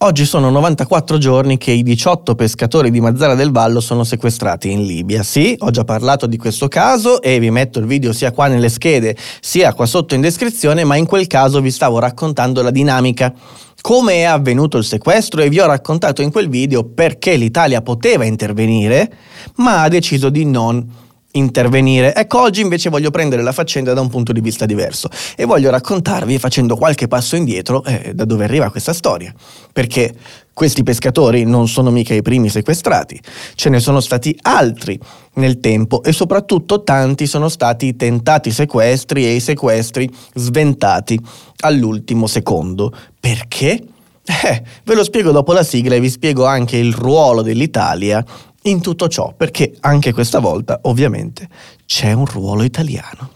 Oggi sono 94 giorni che i 18 pescatori di Mazzara del Vallo sono sequestrati in Libia. Sì, ho già parlato di questo caso e vi metto il video sia qua nelle schede sia qua sotto in descrizione, ma in quel caso vi stavo raccontando la dinamica. Come è avvenuto il sequestro e vi ho raccontato in quel video perché l'Italia poteva intervenire, ma ha deciso di non intervenire. Ecco, oggi invece voglio prendere la faccenda da un punto di vista diverso e voglio raccontarvi, facendo qualche passo indietro, eh, da dove arriva questa storia. Perché questi pescatori non sono mica i primi sequestrati, ce ne sono stati altri nel tempo e soprattutto tanti sono stati i tentati sequestri e i sequestri sventati all'ultimo secondo. Perché? Eh, ve lo spiego dopo la sigla e vi spiego anche il ruolo dell'Italia in tutto ciò, perché anche questa volta ovviamente c'è un ruolo italiano.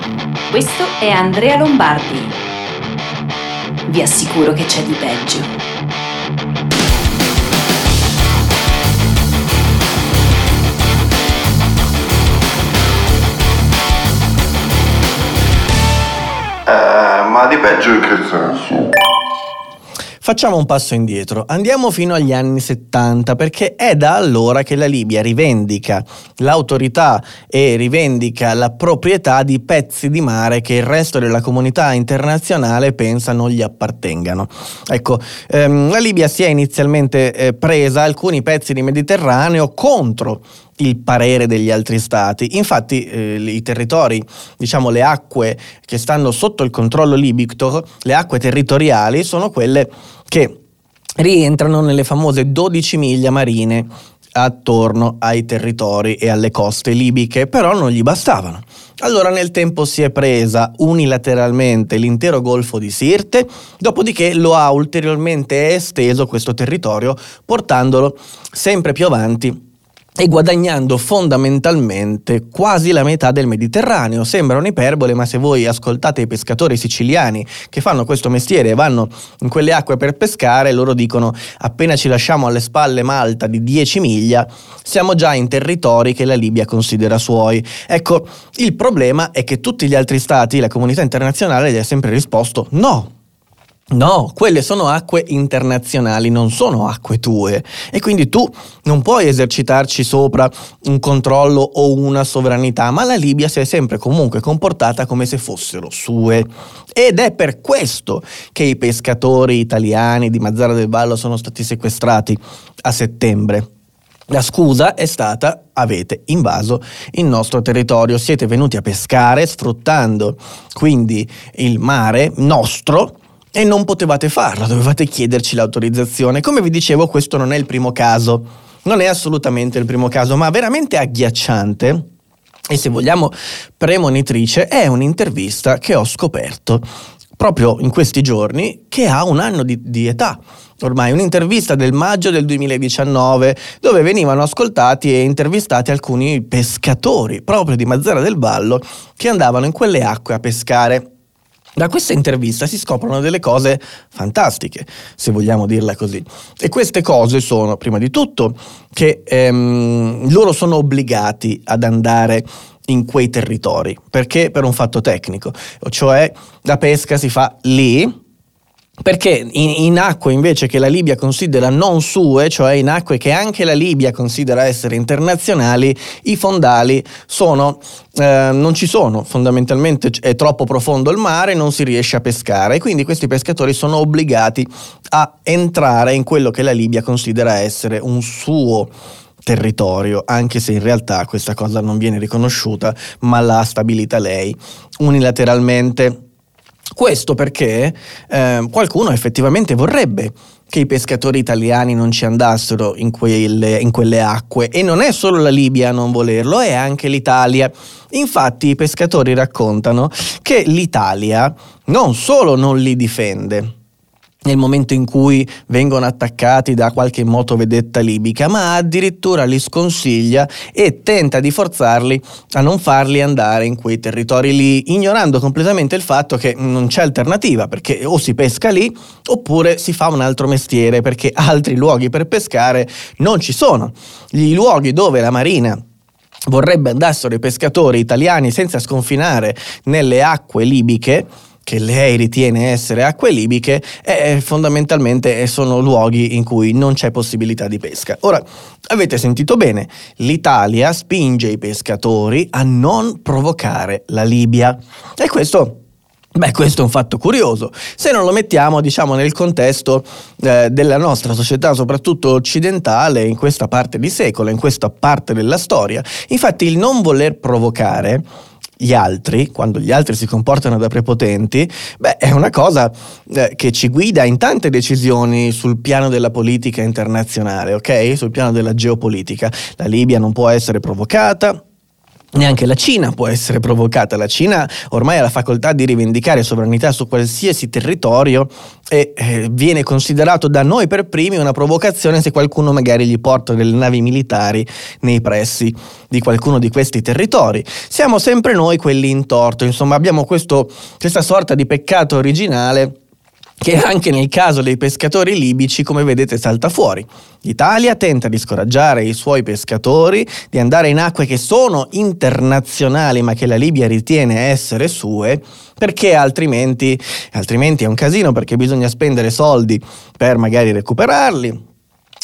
Questo è Andrea Lombardi. Vi assicuro che c'è di peggio. Eh, ma di peggio in che senso? Facciamo un passo indietro, andiamo fino agli anni 70 perché è da allora che la Libia rivendica l'autorità e rivendica la proprietà di pezzi di mare che il resto della comunità internazionale pensa non gli appartengano. Ecco, ehm, la Libia si è inizialmente eh, presa alcuni pezzi di Mediterraneo contro il parere degli altri stati. Infatti eh, i territori, diciamo le acque che stanno sotto il controllo libico, le acque territoriali, sono quelle che rientrano nelle famose 12 miglia marine attorno ai territori e alle coste libiche, però non gli bastavano. Allora nel tempo si è presa unilateralmente l'intero golfo di Sirte, dopodiché lo ha ulteriormente esteso questo territorio, portandolo sempre più avanti e guadagnando fondamentalmente quasi la metà del Mediterraneo. Sembra un'iperbole, ma se voi ascoltate i pescatori siciliani che fanno questo mestiere e vanno in quelle acque per pescare, loro dicono appena ci lasciamo alle spalle Malta di 10 miglia, siamo già in territori che la Libia considera suoi. Ecco, il problema è che tutti gli altri stati, la comunità internazionale gli ha sempre risposto no No, quelle sono acque internazionali, non sono acque tue e quindi tu non puoi esercitarci sopra un controllo o una sovranità, ma la Libia si è sempre comunque comportata come se fossero sue. Ed è per questo che i pescatori italiani di Mazzara del Vallo sono stati sequestrati a settembre. La scusa è stata avete invaso il nostro territorio, siete venuti a pescare sfruttando quindi il mare nostro e non potevate farlo, dovevate chiederci l'autorizzazione. Come vi dicevo, questo non è il primo caso, non è assolutamente il primo caso, ma veramente agghiacciante. E se vogliamo premonitrice è un'intervista che ho scoperto proprio in questi giorni che ha un anno di, di età. Ormai un'intervista del maggio del 2019 dove venivano ascoltati e intervistati alcuni pescatori proprio di Mazzara del Vallo che andavano in quelle acque a pescare da questa intervista si scoprono delle cose fantastiche, se vogliamo dirla così. E queste cose sono, prima di tutto, che ehm, loro sono obbligati ad andare in quei territori, perché? Per un fatto tecnico, cioè la pesca si fa lì, perché in, in, acque invece che la Libia considera non sue, cioè in acque che anche la Libia considera essere internazionali, i fondali sono, eh, non ci sono, fondamentalmente è troppo profondo il mare, non si riesce a pescare. E quindi questi pescatori sono obbligati a entrare in quello che la Libia considera essere un suo territorio, anche se in realtà questa cosa non viene riconosciuta, ma l'ha stabilita lei unilateralmente questo perché eh, qualcuno effettivamente vorrebbe che i pescatori italiani non ci andassero in quelle, in quelle, acque e non è solo la Libia a non volerlo, è anche l'Italia. Infatti i pescatori raccontano che l'Italia non solo non li difende, nel momento in cui vengono attaccati da qualche motovedetta libica, ma addirittura li sconsiglia e tenta di forzarli a non farli andare in quei territori lì, ignorando completamente il fatto che non c'è alternativa, perché o si pesca lì oppure si fa un altro mestiere, perché altri luoghi per pescare non ci sono. I luoghi dove la marina vorrebbe andassero i pescatori italiani senza sconfinare nelle acque libiche che lei ritiene essere acque libiche, eh, fondamentalmente sono luoghi in cui non c'è possibilità di pesca. Ora, avete sentito bene, l'Italia spinge i pescatori a non provocare la Libia. E questo Beh, questo è un fatto curioso. Se non lo mettiamo, diciamo, nel contesto eh, della nostra società, soprattutto occidentale, in questa parte di secolo, in questa parte della storia. Infatti, il non voler provocare gli altri, quando gli altri si comportano da prepotenti, beh, è una cosa eh, che ci guida in tante decisioni sul piano della politica internazionale, ok? Sul piano della geopolitica. La Libia non può essere provocata, Neanche la Cina può essere provocata. La Cina ormai ha la facoltà di rivendicare sovranità su qualsiasi territorio e eh, viene considerato da noi per primi una provocazione se qualcuno magari gli porta delle navi militari nei pressi di qualcuno di questi territori. Siamo sempre noi quelli in torto, insomma abbiamo questo, questa sorta di peccato originale che anche nel caso dei pescatori libici, come vedete, salta fuori. L'Italia tenta di scoraggiare i suoi pescatori di andare in acque che sono internazionali ma che la Libia ritiene essere sue, perché altrimenti, altrimenti è un casino, perché bisogna spendere soldi per magari recuperarli,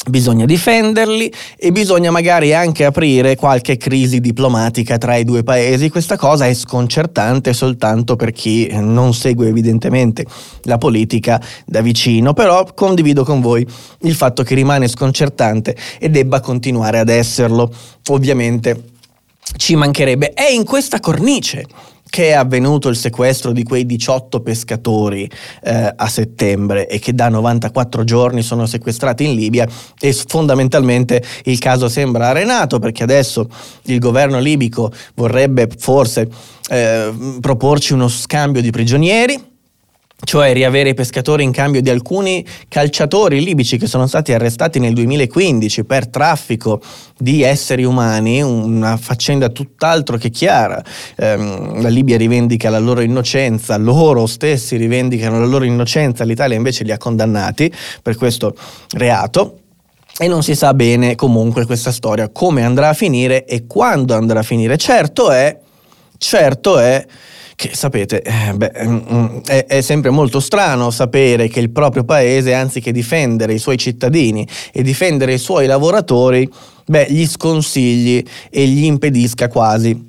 Bisogna difenderli e bisogna magari anche aprire qualche crisi diplomatica tra i due paesi. Questa cosa è sconcertante soltanto per chi non segue evidentemente la politica da vicino, però condivido con voi il fatto che rimane sconcertante e debba continuare ad esserlo. Ovviamente ci mancherebbe. È in questa cornice che è avvenuto il sequestro di quei 18 pescatori eh, a settembre e che da 94 giorni sono sequestrati in Libia e fondamentalmente il caso sembra arenato perché adesso il governo libico vorrebbe forse eh, proporci uno scambio di prigionieri cioè riavere i pescatori in cambio di alcuni calciatori libici che sono stati arrestati nel 2015 per traffico di esseri umani, una faccenda tutt'altro che chiara. Eh, la Libia rivendica la loro innocenza, loro stessi rivendicano la loro innocenza, l'Italia invece li ha condannati per questo reato. E non si sa bene comunque questa storia come andrà a finire e quando andrà a finire. Certo è, certo è che sapete, eh, beh, mm, mm, è, è, sempre molto strano sapere che il proprio paese, anziché difendere i suoi cittadini e difendere i suoi lavoratori, beh, gli sconsigli e gli impedisca quasi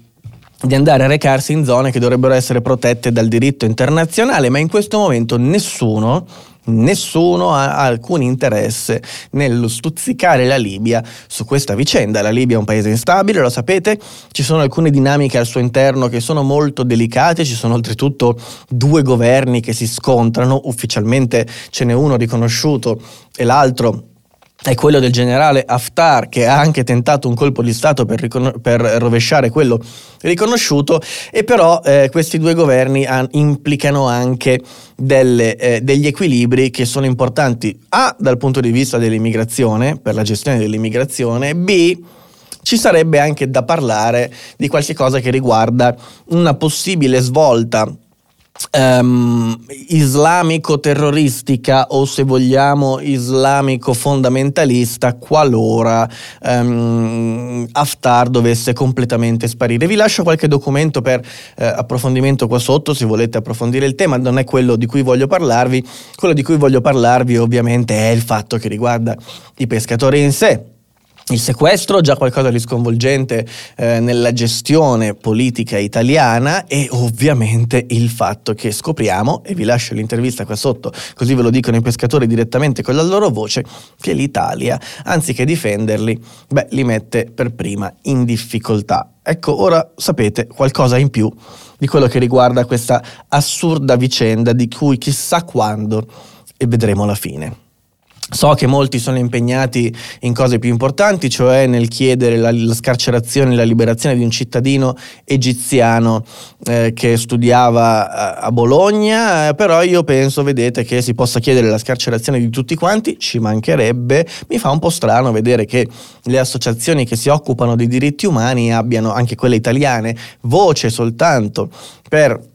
di andare a recarsi in zone che dovrebbero essere protette dal diritto internazionale, ma in questo momento nessuno Nessuno ha alcun interesse nello stuzzicare la Libia su questa vicenda. La Libia è un paese instabile, lo sapete, ci sono alcune dinamiche al suo interno che sono molto delicate, ci sono oltretutto due governi che si scontrano, ufficialmente ce n'è uno riconosciuto e l'altro è quello del generale Haftar che ha anche tentato un colpo di Stato per, ricon- per rovesciare quello riconosciuto e però eh, questi due governi han- implicano anche delle, eh, degli equilibri che sono importanti A dal punto di vista dell'immigrazione, per la gestione dell'immigrazione, B ci sarebbe anche da parlare di qualche cosa che riguarda una possibile svolta um, islamico-terroristica o se vogliamo islamico-fondamentalista qualora um, Haftar dovesse completamente sparire. Vi lascio qualche documento per eh, approfondimento qua sotto se volete approfondire il tema, non è quello di cui voglio parlarvi, quello di cui voglio parlarvi ovviamente è il fatto che riguarda i pescatori in sé il sequestro, già qualcosa di sconvolgente eh, nella gestione politica italiana e ovviamente il fatto che scopriamo, e vi lascio l'intervista qua sotto, così ve lo dicono i pescatori direttamente con la loro voce, che l'Italia, anziché difenderli, beh, li mette per prima in difficoltà. Ecco, ora sapete qualcosa in più di quello che riguarda questa assurda vicenda di cui chissà quando e vedremo la fine. So che molti sono impegnati in cose più importanti, cioè nel chiedere la, la scarcerazione e la liberazione di un cittadino egiziano eh, che studiava a, a Bologna, eh, però io penso, vedete, che si possa chiedere la scarcerazione di tutti quanti, ci mancherebbe. Mi fa un po' strano vedere che le associazioni che si occupano di diritti umani abbiano, anche quelle italiane, voce soltanto per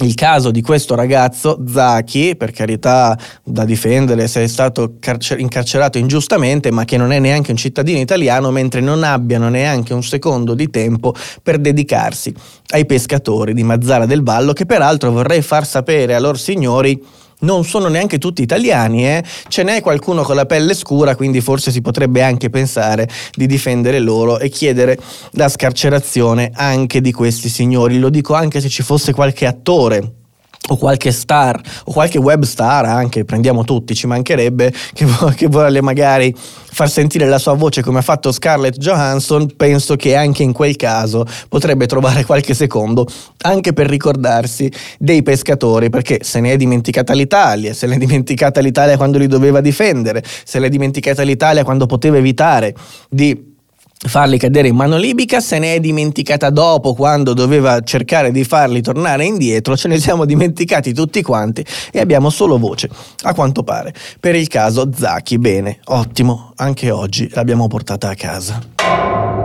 il caso di questo ragazzo Zaki, per carità da difendere se è stato carcer- incarcerato ingiustamente, ma che non è neanche un cittadino italiano, mentre non abbiano neanche un secondo di tempo per dedicarsi ai pescatori di Mazzara del Vallo, che peraltro vorrei far sapere a loro signori non sono neanche tutti italiani, eh? ce n'è qualcuno con la pelle scura, quindi forse si potrebbe anche pensare di difendere loro e chiedere la scarcerazione anche di questi signori. Lo dico anche se ci fosse qualche attore o qualche star o qualche web star anche, prendiamo tutti, ci mancherebbe che, che vuole magari far sentire la sua voce come ha fatto Scarlett Johansson, penso che anche in quel caso potrebbe trovare qualche secondo anche per ricordarsi dei pescatori, perché se ne è dimenticata l'Italia, se ne è dimenticata l'Italia quando li doveva difendere, se ne è dimenticata l'Italia quando poteva evitare di farli cadere in mano libica, se ne è dimenticata dopo quando doveva cercare di farli tornare indietro, ce ne siamo dimenticati tutti quanti e abbiamo solo voce, a quanto pare. Per il caso Zaki, bene, ottimo, anche oggi l'abbiamo portata a casa.